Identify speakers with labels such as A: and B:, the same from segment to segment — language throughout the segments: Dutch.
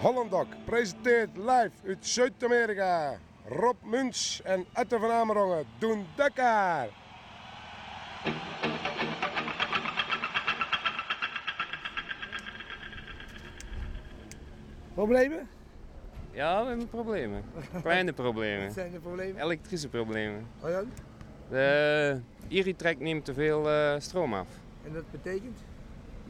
A: Hollandok presenteert live uit Zuid-Amerika. Rob Muns en Atte van Amerongen doen Dakar.
B: Problemen?
C: Ja, we hebben problemen. Kleine
B: Wat
C: problemen.
B: zijn de problemen?
C: Elektrische problemen.
B: Oh ja?
C: De Iritrek neemt te veel eh, stroom af.
B: En dat betekent?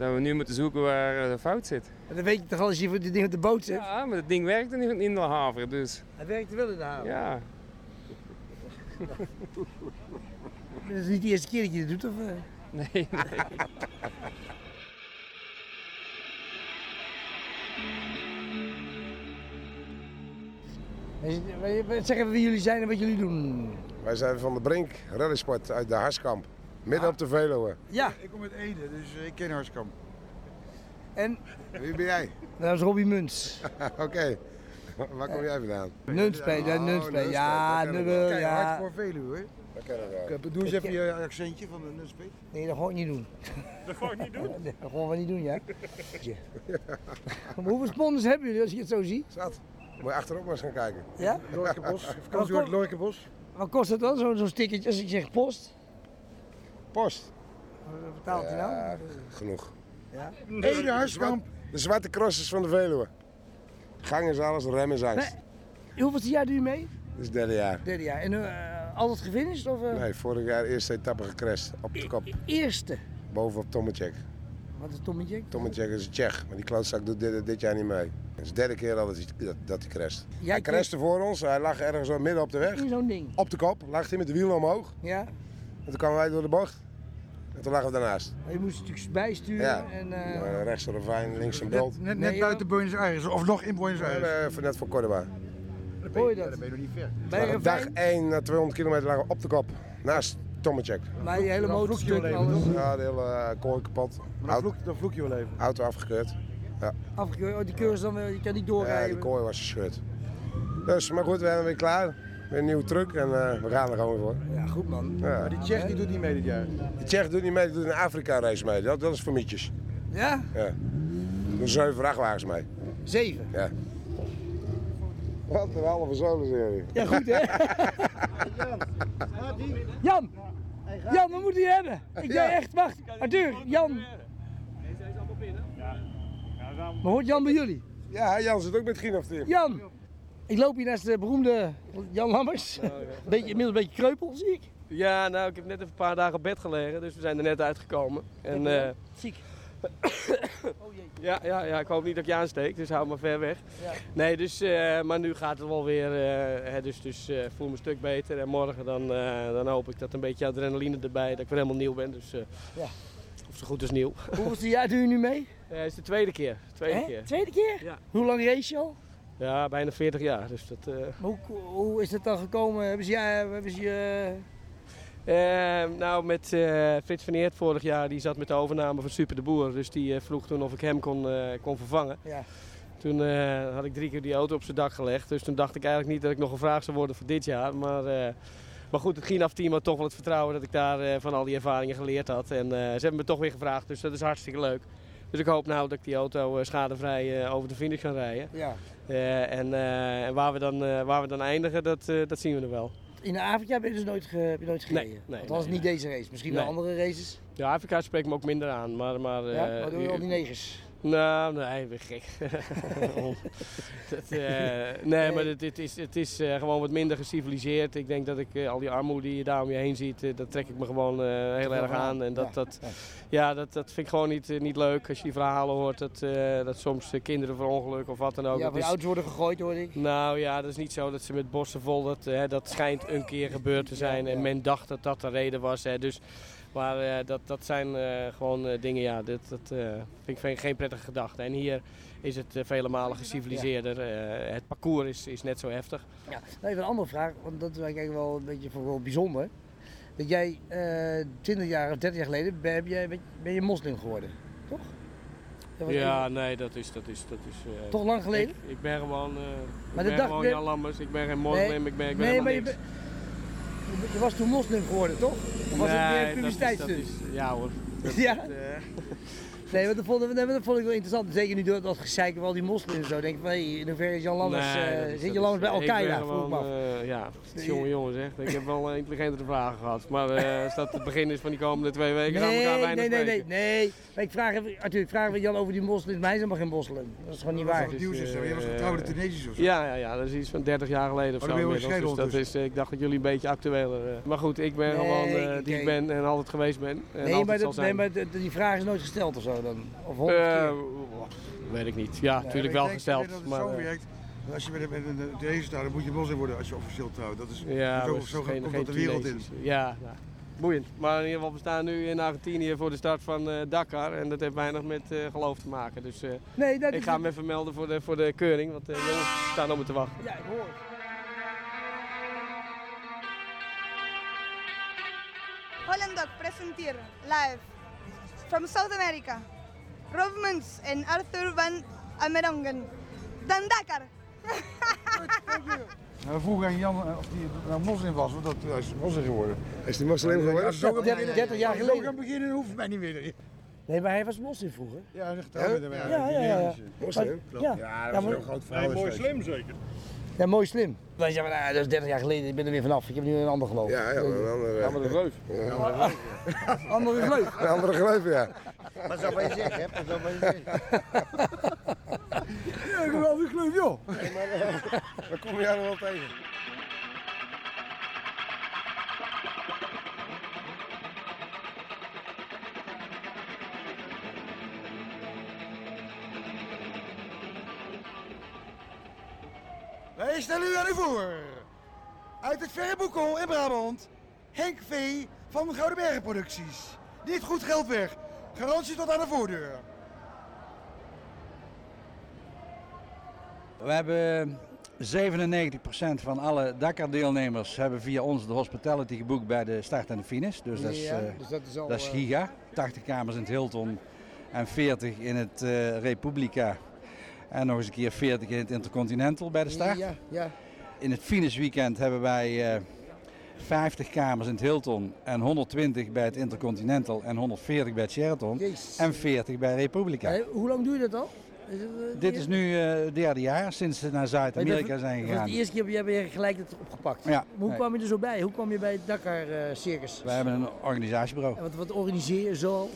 C: Dat we nu moeten zoeken waar eh, de fout zit.
B: En dan weet je toch al als je voor dit ding op de boot zit?
C: Ja, maar het ding werkt niet in de haven, dus
B: Hij werkt wel in de haven.
C: ja.
B: Dat is niet de eerste keer dat je dit doet, of? eh?
C: Nee, nee.
B: Zeg even wie jullie zijn en wat jullie doen.
A: Wij zijn van de Brink, rallysport uit de Harskamp. Midden op de Veluwe.
B: Ja,
D: Ik kom uit Ede, dus ik ken Harskamp.
B: en
A: Wie ben jij?
B: dat is Robbie Muns.
A: Oké. Waar kom jij vandaan?
B: Nunspeet, ja,
A: Oh,
B: Nunspeet.
A: Nunspeet,
B: Ja,
A: we
B: Nubbel,
D: Kijk, hard
B: ja.
D: voor Veluwe. hè.
A: Dat kennen we wel.
D: Ik- Doe eens even je accentje van de Nunspeet.
B: Nee, dat gewoon niet doen.
C: Dat ga ik niet doen.
B: Nee, dat gewoon wel niet doen, ja. Ja. Hoeveel sponsors hebben jullie als je het zo ziet?
A: Zat. Moet je achterop maar eens gaan kijken.
B: Ja?
D: Lorkebos, vakantie door het Lorkebos.
B: Wat kost het dan, zo'n zo'n stickertje als ik zeg post?
A: Post.
B: Wat betaalt hij nou?
A: Genoeg.
B: Ja.
D: Ede, Harskamp.
A: De zwarte crossers van de Veluwe. Gang is alles, rem is angst.
B: Nee. Hoeveelste jaar doe je mee?
A: Dit is het derde jaar.
B: Derde jaar. En eh, altijd gefinished? Of, eh?
A: Nee, vorig jaar eerste etappe gecrashed. Op de kop.
B: E- Eerste.
A: Boven op Tomacek.
B: Wat is Tommetje?
A: Tomacek is een Tsjech, maar die klootzak doet dit, dit jaar niet mee. Het is de derde keer al dat hij, dat, dat hij crasht.
B: Jij
A: Hij crashte voor ons, hij lag ergens zo midden op de weg.
B: in zo'n ding.
A: Op de kop, lag hij met de wielen omhoog.
B: Ja.
A: En toen kwamen wij door de bocht. En toen lagen we daarnaast.
B: Je moest natuurlijk bijsturen.
A: Ja.
B: En, eh,
A: Eh, rechts een ravijn, links een bult.
D: Net, net,
B: Nee,
D: net buiten Buenos Aires, of nog in Buenos Aires.
A: Uh, net voor Cordoba.
B: hoor je dat?
D: Ja, dan ben je nog niet ver.
B: Bij een
A: Dag
B: ravijn,
A: 1 na 200 kilometer lagen we op de kop. Naast Tomacek.
B: maar die hele
D: Dan
B: motor
D: je
B: stuk
A: Ja, de hele uh, kooi kapot.
D: Maar dan
A: Auto,
D: vloek, dan vloek je wel even.
A: auto afgekeurd.
B: afgekeurd. Oh, die cursus dan, weer- je kan niet
A: Ja,
B: doorrijden.
A: die kooi was gescheurd. Dus, maar goed, we zijn weer klaar. Weer een nieuwe truck en uh, we gaan er gewoon weer voor.
B: Ja, goed man.
A: Ja.
D: Maar die Tsjech die doet niet mee dit jaar.
A: De Tsjech doet niet mee, die doet een Afrika-race mee. Dat, dat is voor mietjes.
B: Ja?
A: Ja. Doen zeven vrachtwagens mee.
B: Zeven.
A: Ja. Wat een halve zolenserie.
B: Ja, goed hè? Jan! Jan, we moeten je hebben. Ik
A: Ja.
B: denk echt, wacht. Arthur, Jan. Maar hoort Jan bij jullie?
A: Ja, Jan zit ook met Gien of team.
B: Jan! Ik loop hier naast de beroemde Jan Lammers. Beetje, inmiddels een beetje kreupel, zie ik.
E: Ja, nou, ik heb net even een paar dagen op bed gelegen, dus we zijn er net uitgekomen. En eh,
B: Ziek. Oh jee.
E: ja, ja, ja, ik hoop niet dat ik je aansteek, dus hou maar ver weg.
B: Ja.
E: Nee, dus, eh, maar nu gaat het wel weer, eh, hè, dus, dus voel me een stuk beter. En morgen dan, dan hoop ik dat een beetje adrenaline erbij, dat ik weer helemaal nieuw ben. Dus,
B: Ja.
E: Of zo goed als nieuw.
B: Hoeveelste jaar doe je nu mee?
E: Ja, het is de tweede keer. Tweede
B: Hè?
E: keer.
B: Tweede keer?
E: Ja.
B: Hoe lang race je al?
E: Ja, bijna 40 jaar. Dus dat, eh,
B: Hoe, hoe is het dan gekomen? Hebben ze, ja, hebben ze je...
E: Eh, nou, met eh, Frits van Eert vorig jaar, die zat met de overname van Super de Boer. Dus die vroeg toen of ik hem kon, kon vervangen.
B: Ja.
E: Toen had ik drie keer die auto op zijn dak gelegd. Dus toen dacht ik eigenlijk niet dat ik nog gevraagd zou worden voor dit jaar. Maar, maar goed, het Ginaf-team had toch wel het vertrouwen dat ik daar van al die ervaringen geleerd had. En ze hebben me toch weer gevraagd, dus dat is hartstikke leuk. Dus ik hoop nou dat ik die auto eh, schadevrij eh, over de finish kan rijden.
B: ja.
E: Eh, en waar, we dan, waar we dan eindigen, dat, dat zien we er wel.
B: In Afrika ben je dus nooit, ge, heb je nooit gereden?
E: Nee, nee,
B: Althans
E: nee,
B: niet deze race. Misschien wel andere races.
E: Ja, Afrika spreekt me ook minder aan. Maar, maar,
B: ja? Maar doe je al die negers?
E: Nou, nee, ik ben gek. dat, eh, nee, maar het, het is, het is eh, gewoon wat minder geciviliseerd. Ik denk dat ik eh, al die armoede die je daar om je heen ziet, dat trek ik me gewoon heel erg aan. En dat,
B: Ja,
E: dat,
B: ja.
E: dat, dat vind ik gewoon niet, niet leuk als je die verhalen hoort. Dat, dat soms kinderen verongelukken of wat dan ook.
B: ja, van auto's worden gegooid hoor ik.
E: nou ja, dat is niet zo dat ze met bossen vol, dat, dat schijnt een keer gebeurd te zijn.
B: Ja, ja.
E: En men dacht dat dat de reden was. Hè. Dus, maar eh, dat, dat zijn eh, gewoon eh, dingen, ja, dat, dat vind ik geen- prettige gedachte. En hier is het vele malen geciviliseerder. Het parcours is, is net zo heftig.
B: Ja. Nou, even een andere vraag, want dat is eigenlijk wel een beetje voor wel bijzonder. Dat jij eh 20 jaar of 30 jaar geleden ben, jij, ben je moslim geworden, toch?
E: Ja, nee, dat is... Dat is, dat is
B: Toch lang geleden?
E: Ik, ik ben gewoon,
B: Maar
E: ik ben
B: dag-
E: gewoon Jan Lammers. Ik ben geen moslim,
B: Nee,
E: ik ben, ik ben
B: nee,
E: helemaal niks.
B: Je was toen moslim geworden, toch? Of was het meer
E: dat
B: publiciteitsstunt?
E: dat Ja hoor.
B: Ja?
E: Het, eh,
B: Nee, maar dat vond, nee, maar dat vond ik wel interessant. Zeker nu door dat gezeik van al die moslims en zo. Denk ik van, hey, in hoeverre is Jan Lammers,
E: nee,
B: eh,
E: dat is-
B: zit je
E: dat
B: Lammers
E: is-
B: bij Al-Qaeda? Vroeg
E: gewoon,
B: me af.
E: eh, ja, jongen jongen zeg. Ik heb wel intelligentere vragen gehad. Maar eh, als dat het begin is van die komende twee weken, gaan we elkaar
B: Nee,
E: weinig
B: nee, nee, nee, nee. Maar ik vraag even, Arthur, ik vraag even Jan over die moslims. Maar hij is helemaal geen moslim. Dat is gewoon niet waar.
D: Het nieuws is zo. Jij was getrouwde Tunesisch of zo.
E: Ja, ja, ja, dat is iets van 30 jaar geleden of
D: Oh,
E: zo.
D: dan.
E: Dus dat is, ik dacht dat jullie een beetje actueler. maar goed, ik ben
B: Nee,
E: gewoon eh, die ik ben en altijd geweest ben. En
B: Nee,
E: altijd
B: maar,
E: zal
B: dat,
E: zijn.
B: nee, maar de- de- die vraag is nooit gesteld of zo dan? Of
E: Eh,
B: keer?
E: weet ik niet. Ja, natuurlijk wel
D: Ik denk
E: gesteld.
D: dat het
E: maar,
D: zo
E: eh,
D: werkt. Als je met een, met een Tunesisch staat, dan moet je moslim worden als je officieel trouwt. Dat is
E: ja,
D: zo, zo
E: geen,
D: komt
E: geen
D: dat de wereld in.
E: Ja, ja, boeiend. Maar in ieder geval, we staan nu in Argentinië voor de start van eh, Dakar. En dat heeft weinig met eh, geloof te maken. Dus eh,
B: nee, dat
E: ik
B: is
E: ga hem even melden voor de, voor de keuring. Want de jongens staan op me te wachten.
B: Ja, ik hoor het.
F: Holland Dog presenteer live from South America. Rob Muns en Arthur van Amerongen. Dan Dakar.
D: Nou, we vroegen aan Jan eh, of hij nou moslim was, want dat hij is moslim geworden.
A: Is die moslim geworden?
D: Als gaan
B: 30
D: beginnen-
B: 30 jaar
D: als we
B: geleden.
D: zo gaan beginnen, hoeft mij niet meer.
B: Nee, maar hij was moslim vroeger.
D: Ja, hij.
B: Ja, ja, ja. ja.
A: Moslim?
B: Ja,
A: Ja,
B: Ja,
A: dat is
B: maar-
A: een groot verhaal. mooi slim zeker.
B: Ja, mooi slim. Wij zeggen, nou, dat is 30 jaar geleden, ik ben er weer vanaf. Ik heb nu een ander geloof.
A: Ja, ja, maar een andere,
D: maar dat is leuk.
B: Andere geloof.
A: een andere geloof, ja.
B: Wat zou wij zeggen, hè? Wat zou wij zeggen?
D: Ja, ik heb wel een geloof, joh.
A: Dan kom je jou nog wel tegen.
D: Wij stellen u aan u voor. Uit het verre Boekel in Brabant. Henk V. van Gouden Bergen Producties. Niet goed geld weg. Garantie tot aan de voordeur.
G: We hebben 97% van alle Dakar-deelnemers hebben via ons de hospitality geboekt bij de start en de finish. Dus dat is,
B: Ja,
G: eh,
B: dus dat is al...
G: dat is
B: eh,
G: giga. 80 kamers in het Hilton en 40 in het eh, Republica. En nog eens een keer 40 in het Intercontinental bij de start.
B: Ja, ja.
G: In het finish weekend hebben wij eh 50 kamers in het Hilton en 120 bij het Intercontinental en 140 bij het Sheraton.
B: Jezus.
G: En 40 bij Republica.
B: Hey, hoe lang duurt dat al? Is het, eh,
G: Dit is nu eh, het derde jaar sinds ze naar Zuid-Amerika zijn gegaan.
B: de eerste keer heb je gelijk het opgepakt.
G: Ja,
B: Hoe
G: nee.
B: kwam je er zo bij? Hoe kwam je bij het Dakar eh, Circus?
G: We hebben een organisatiebureau.
B: En wat, wat organiseer je zo?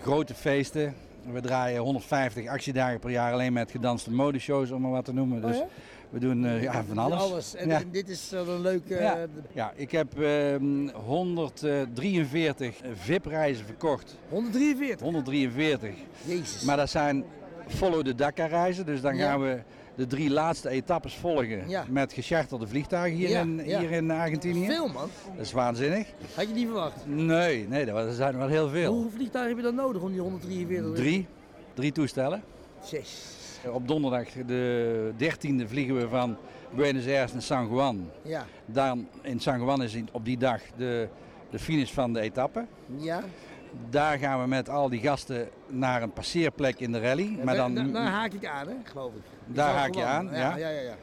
G: Grote feesten. We draaien 150 actiedagen per jaar alleen met gedanste modeshows, om maar wat te noemen.
B: Oh
G: Dus
B: ja?
G: we doen eh, ja, van alles.
B: En,
G: Ja.
B: dit is wel een leuke...
G: Ja.
B: eh,
G: Ja, ik heb ehm 143 VIP-reizen verkocht.
B: 143.
G: 143.
B: Jezus.
G: Maar dat zijn follow the Dakar reizen. Dus dan gaan we de drie laatste etappes volgen
B: Ja.
G: met gecharterde vliegtuigen hier,
B: Ja,
G: in,
B: ja.
G: hier in Argentinië.
B: Veel man.
G: Dat is waanzinnig.
B: Had je niet verwacht.
G: Nee, nee, dat zijn er wel heel veel.
B: Hoeveel vliegtuigen heb je dan nodig om die 143?
G: Drie, drie toestellen.
B: Zes.
G: Op donderdag de 13e vliegen we van Buenos Aires naar San Juan.
B: Ja.
G: Dan in San Juan is op die dag de, de finish van de etappe.
B: Ja.
G: Daar gaan we met al die gasten naar een passeerplek in de rally. maar dan,
B: daar, daar haak ik aan, hè, geloof ik.
G: Daar haak je aan, ja.
B: Ja, ja, ja.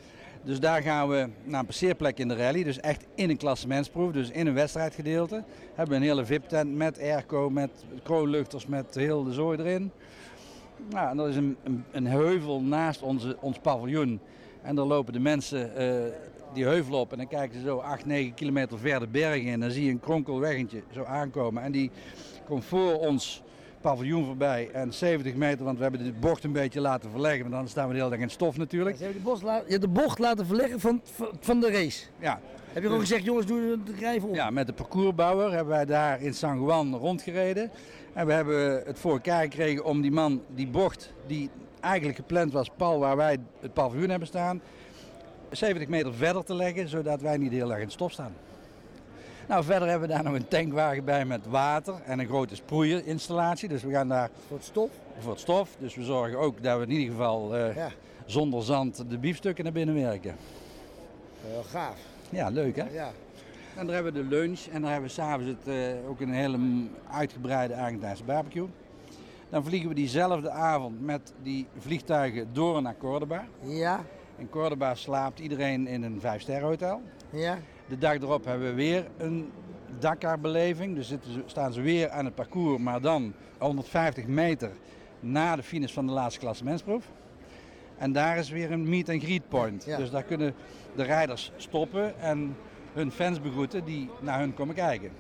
G: Dus daar gaan we naar een passeerplek in de rally. Dus echt in een klassementsproef, dus in een wedstrijdgedeelte. Hebben we een hele VIP-tent met airco, met kroonluchters, met heel de zooi erin. Nou, en dat is een, een, een heuvel naast onze, ons paviljoen. En daar lopen de mensen eh, die heuvel op en dan kijken ze zo 8, 9 kilometer verder bergen in. Dan zie je een kronkelweggetje zo aankomen. En die komt voor ons paviljoen voorbij. En 70 meter, want we hebben de bocht een beetje laten verleggen. Want dan staan we de hele dag in stof natuurlijk.
B: Ze hebben de, bocht la- je hebt de bocht laten verleggen van, van, de race.
G: Ja,
B: Heb je gewoon gezegd, jongens, doe de drijven om.
G: Ja, met de parcoursbouwer hebben wij daar in San Juan rondgereden. En we hebben het voor elkaar gekregen om die man, die bocht, die eigenlijk gepland was, pal waar wij het paviljoen hebben staan, 70 meter verder te leggen, zodat wij niet heel erg in stof staan. Nou, verder hebben we daar nog een tankwagen bij met water en een grote sproeierinstallatie. Dus we gaan daar
B: Voor het stof.
G: voor het stof. Dus we zorgen ook dat we in ieder geval eh,
B: Ja.
G: zonder zand de biefstukken naar binnen werken.
B: Heel gaaf.
G: Ja, leuk hè?
B: Ja.
G: En daar hebben we de lunch en daar hebben we s'avonds eh, ook een hele uitgebreide Argentijnse barbecue. Dan vliegen we diezelfde avond met die vliegtuigen door naar Cordoba.
B: Ja.
G: In Cordoba slaapt iedereen in een vijfsterrenhotel.
B: Ja.
G: De dag erop hebben we weer een Dakar-beleving. Dus zitten staan ze weer aan het parcours, maar dan 150 meter na de finish van de laatste klassementsproef. En daar is weer een meet and greet point.
B: Ja.
G: Dus daar kunnen de rijders stoppen en hun fans begroeten die naar hun komen kijken.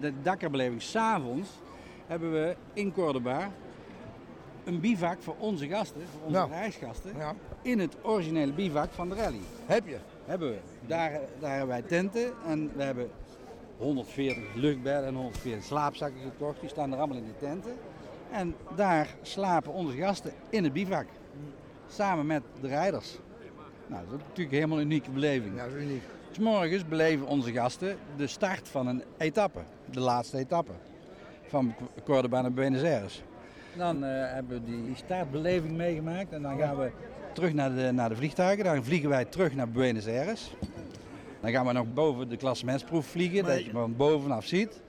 G: De Dakar-beleving s'avonds hebben we in Cordoba een bivak voor onze gasten, voor onze
B: Ja.
G: reisgasten,
B: Ja.
G: in het originele bivak van de rally.
B: Heb je?
G: Hebben we. Daar, daar hebben wij tenten en we hebben 140 luchtbedden en 140 slaapzakken gekocht. Die staan er allemaal in de tenten. En daar slapen onze gasten in het bivak. Samen met de rijders. Nou, dat is natuurlijk helemaal een unieke beleving.
B: Ja, dat is uniek.
G: Dus morgens beleven onze gasten de start van een etappe. De laatste etappe. Van Cordoba naar Buenos Aires. Dan eh, hebben we die startbeleving meegemaakt. En dan gaan we terug naar de, naar de vliegtuigen. Dan vliegen wij terug naar Buenos Aires. Dan gaan we nog boven de klassementsproef vliegen. Dat je van bovenaf ziet.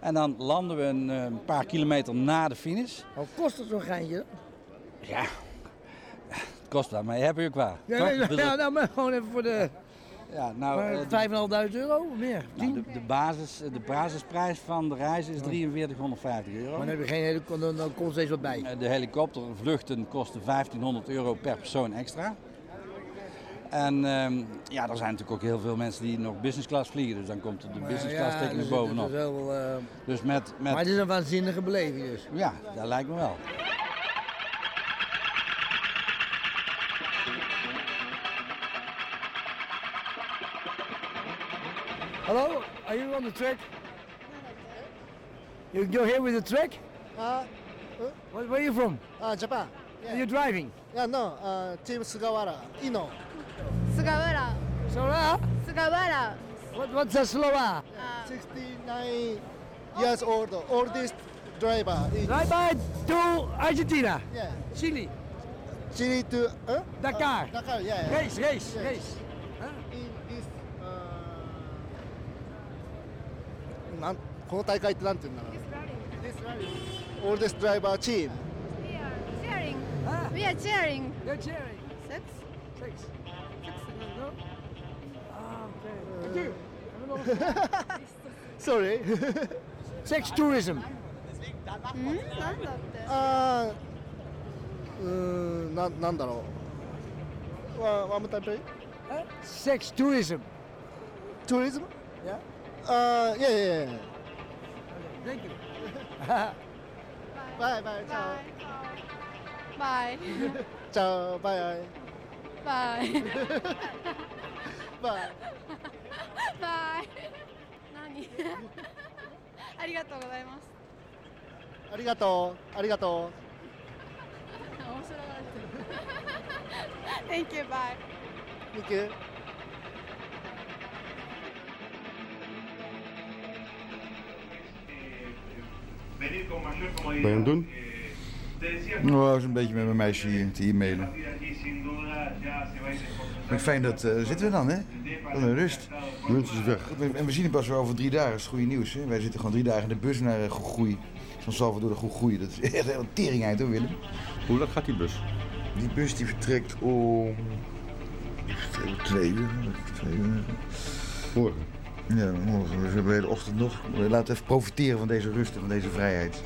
G: En dan landen we een, eh, een paar kilometer na de finish.
B: Wat kost het zo'n geintje?
G: Ja, het kost dat, maar je hebt je ook waar.
B: Ja, nee, ja, nou, maar gewoon even voor de
G: ja, nou,
B: maar
G: eh,
B: 5.500 euro of meer.
G: Nou,
B: 10?
G: de, de, basis, de basisprijs van de reis is 4350 euro.
B: Maar dan heb je geen hele, dan, dan komt steeds wat bij.
G: Eh, De helikoptervluchten kosten 1500 euro per persoon extra. En ehm, ja, er zijn natuurlijk ook heel veel mensen die nog business class vliegen. Dus dan komt de business class
B: Ja, dus
G: bovenop.
B: eh,
G: Dus met,
B: Maar
G: met
B: het is een waanzinnige beleving dus.
G: ja, dat lijkt me wel.
B: On the track? You, you're here with the track?
H: Uh,
B: Where, where are you from?
H: uh, Japan.
B: Are you driving?
H: Yeah, no, uh, Team Sugawara, Ino.
F: Sugawara.
B: Sora?
F: Sugawara.
B: What, what's a Sloa?
H: 69 years old, oldest driver in
B: Right by to Argentina,
H: yeah,
B: Chile,
H: Chile to uh,
B: Dakar.
H: Uh, Dakar, yeah.
B: Race, race,
H: Yes.
B: race.
H: In this, uh, なんこの大会ってなんて言うんだろう This rally. Oldest driver team.
F: We are cheering.
B: Ah,
F: We are cheering.
B: you're cheering.
F: Six.
B: Six. No? Ah, okay. Thank you.
H: Sorry.
B: Sex tourism.
F: うんなんだって。
H: あーうーんななんだろう。わワンムタイプ
B: Huh? Sex tourism.
H: Tourism?
B: Yeah.
H: Uh, yeah, yeah, yeah.
B: Thank you.
H: Bye, bye.
F: バイ。
H: Ciao, bye,
F: バイ。
H: bye.
F: バイ。何ありがとうございます。
H: ありがとう、ありがと
F: 面白がられてる。Thank you, bye.
H: う。Thank you.
I: Ben je aan het doen?
J: Nou, was een beetje met mijn meisje hier te e-mailen. Maar fijn dat eh, zitten we dan, hè? Wat een rust.
I: Munt is weg.
J: En we zien het pas weer over drie dagen. Dat is het goede nieuws, hè? Wij zitten gewoon drie dagen in de bus naar uh, Goegoei. Van Salvador naar Goegoei. Dat is echt een tering uit, hoor, Willem.
I: Hoe laat gaat die bus?
J: Die bus die vertrekt om... Die vertrekt om twee uur. Twee uur.
I: Morgen.
J: Ja, we hebben hele ochtend nog. Laten even profiteren van deze rust en van deze vrijheid.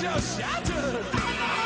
K: shall shatter.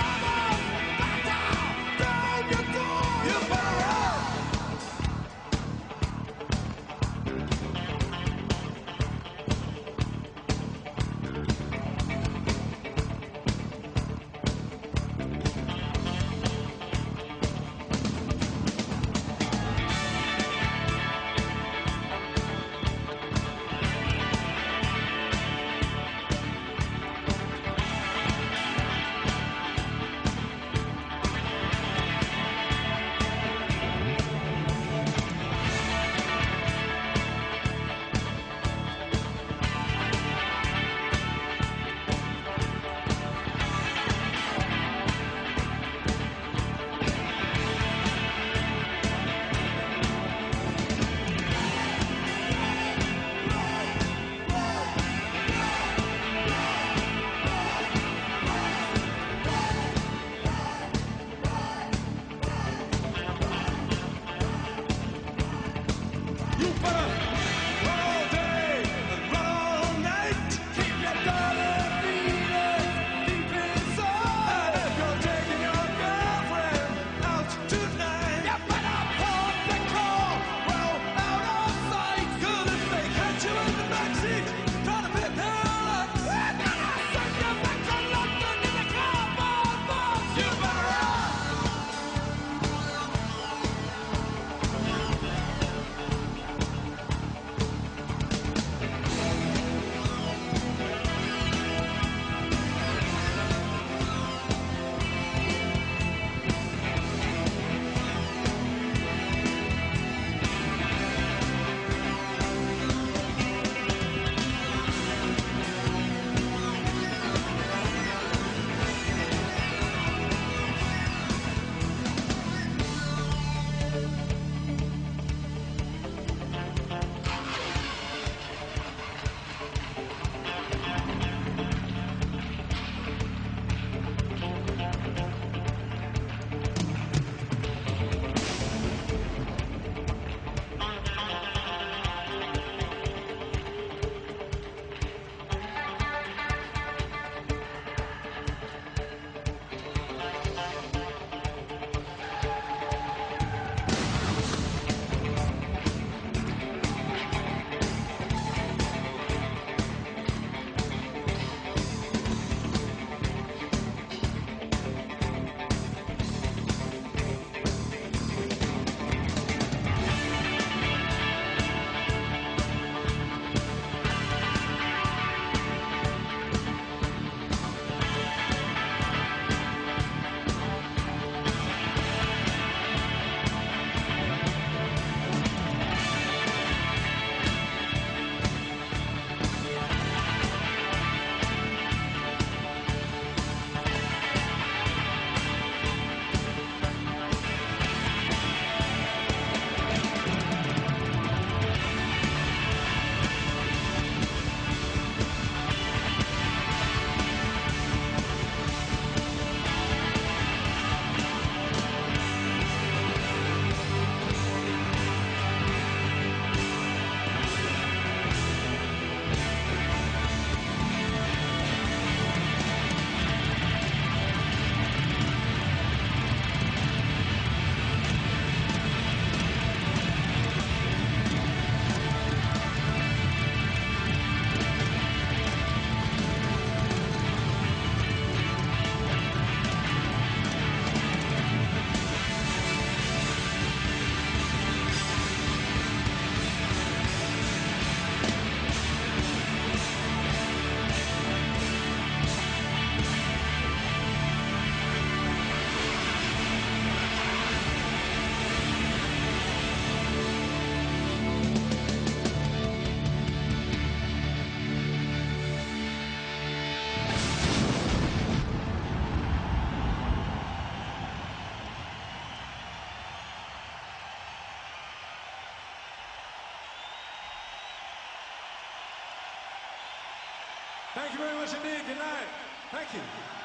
K: Thank you very much indeed. Good night. Thank you.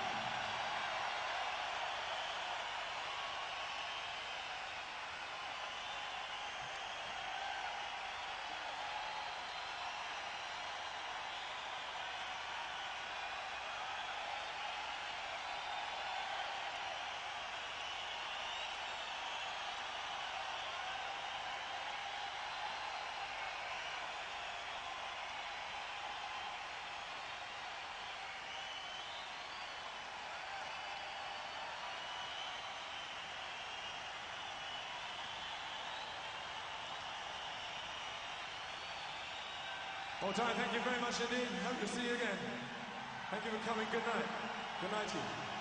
K: Oh, Ty, thank you very much indeed. Hope to see you again. Thank you for coming. Good night. Good night to you.